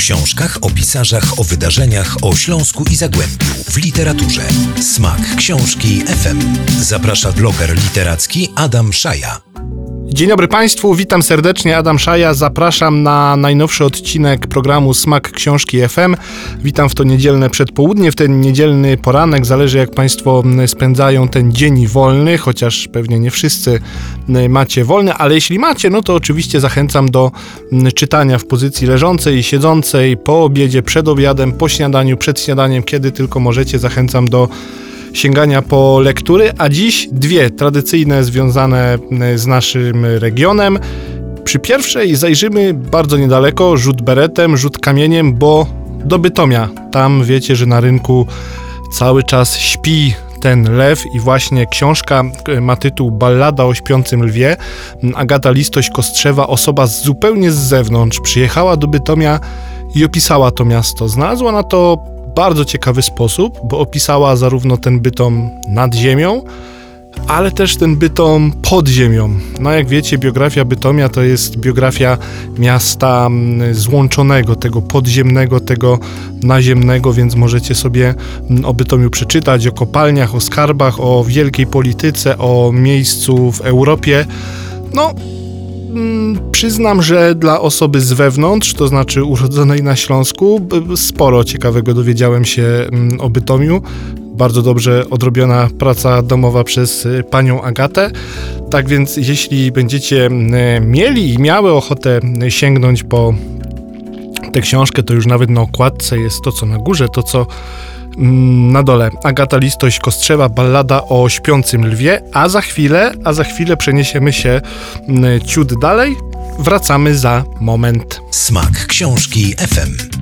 książkach, o pisarzach, o wydarzeniach, o Śląsku i Zagłębiu, w literaturze. Smak książki FM. Zaprasza bloger literacki Adam Szaja. Dzień dobry Państwu, witam serdecznie, Adam Szaja. Zapraszam na najnowszy odcinek programu Smak Książki FM. Witam w to niedzielne przedpołudnie, w ten niedzielny poranek. Zależy jak Państwo spędzają ten dzień wolny, chociaż pewnie nie wszyscy macie wolny, ale jeśli macie, no to oczywiście zachęcam do czytania w pozycji leżącej siedzącej, po obiedzie, przed obiadem, po śniadaniu, przed śniadaniem, kiedy tylko możecie. Zachęcam do sięgania po lektury, a dziś dwie tradycyjne związane e, z naszym regionem. Przy pierwszej zajrzymy bardzo niedaleko, rzut beretem, rzut kamieniem, bo do Bytomia. Tam wiecie, że na rynku cały czas śpi ten lew i właśnie książka e, ma tytuł Ballada o śpiącym lwie. Agata Listoś-Kostrzewa, osoba zupełnie z zewnątrz, przyjechała do Bytomia i opisała to miasto. Znalazła na to bardzo ciekawy sposób, bo opisała zarówno ten bytom nad ziemią, ale też ten bytom pod ziemią. No jak wiecie, biografia Bytomia to jest biografia miasta mm, złączonego, tego podziemnego, tego naziemnego, więc możecie sobie mm, o Bytomiu przeczytać, o kopalniach, o skarbach, o wielkiej polityce, o miejscu w Europie. No, przyznam, że dla osoby z wewnątrz, to znaczy urodzonej na Śląsku, sporo ciekawego dowiedziałem się mm, o Bytomiu. Bardzo dobrze odrobiona praca domowa przez y, panią Agatę. Tak więc, jeśli będziecie mm, mieli i miały ochotę sięgnąć po tę książkę, to już nawet na okładce jest to, co na górze, to, co Mm, na dole Agata Listoś Kostrzewa, ballada o śpiącym lwie, a za chwilę, a za chwilę przeniesiemy się mm, ciut dalej. Wracamy za moment. Smak książki FM.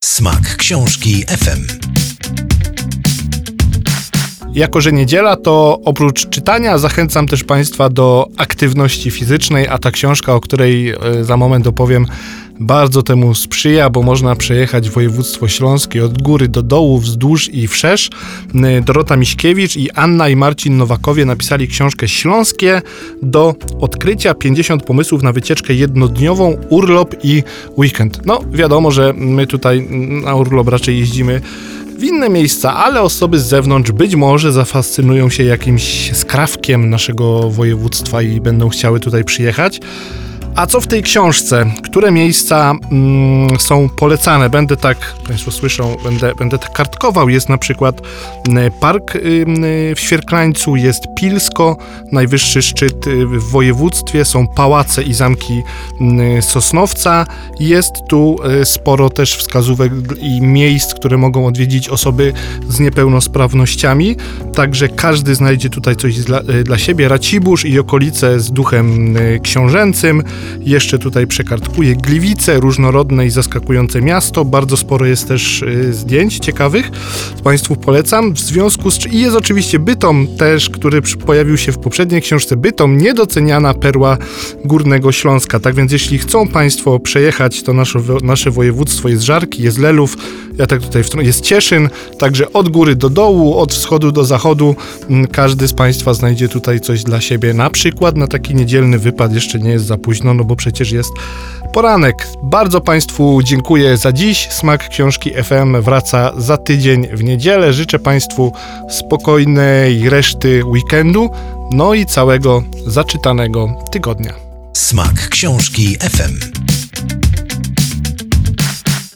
Smak książki FM. Jako, że niedziela, to oprócz czytania zachęcam też Państwa do aktywności fizycznej, a ta książka, o której e, za moment opowiem, bardzo temu sprzyja, bo można przejechać województwo śląskie od góry do dołu, wzdłuż i wszerz. Dorota Miśkiewicz i Anna i Marcin Nowakowie napisali książkę Śląskie do odkrycia 50 pomysłów na wycieczkę jednodniową, urlop i weekend. No, wiadomo, że my tutaj na urlop raczej jeździmy w inne miejsca, ale osoby z zewnątrz być może zafascynują się jakimś skrawkiem naszego województwa i będą chciały tutaj przyjechać. A co w tej książce? Które miejsca mm, są polecane? Będę tak, Państwo słyszą, będę, będę tak kartkował. Jest na przykład mm, park w Świerklańcu, jest Pilsko, najwyższy szczyt y, w województwie, są pałace i zamki y, Sosnowca. Jest tu y, sporo też wskazówek i miejsc, które mogą odwiedzić osoby z niepełnosprawnościami. Także każdy znajdzie tutaj coś dla, y, dla siebie. Racibórz i okolice z duchem książęcym. Jeszcze tutaj przekartkuję Gliwice, różnorodne i zaskakujące miasto. Bardzo sporo jest też y, zdjęć ciekawych. Państwu polecam. W związku z i jest oczywiście Bytom też, który pojawił się w poprzedniej książce. Bytom, niedoceniana perła Górnego Śląska. Tak więc jeśli chcą Państwo przejechać to nasze, nasze województwo, jest Żarki, jest Lelów, ja tak tutaj w jest Cieszyn, także od góry do dołu, od wschodu do zachodu mm, każdy z Państwa znajdzie tutaj coś dla siebie. Na przykład na taki niedzielny wypad jeszcze nie jest za późno, no bo przecież jest poranek. Bardzo Państwu dziękuję za dziś. Smak Książki FM wraca za tydzień w niedzielę. Życzę Państwu spokojnej reszty weekendu, no i całego zaczytanego tygodnia. Smak Książki FM.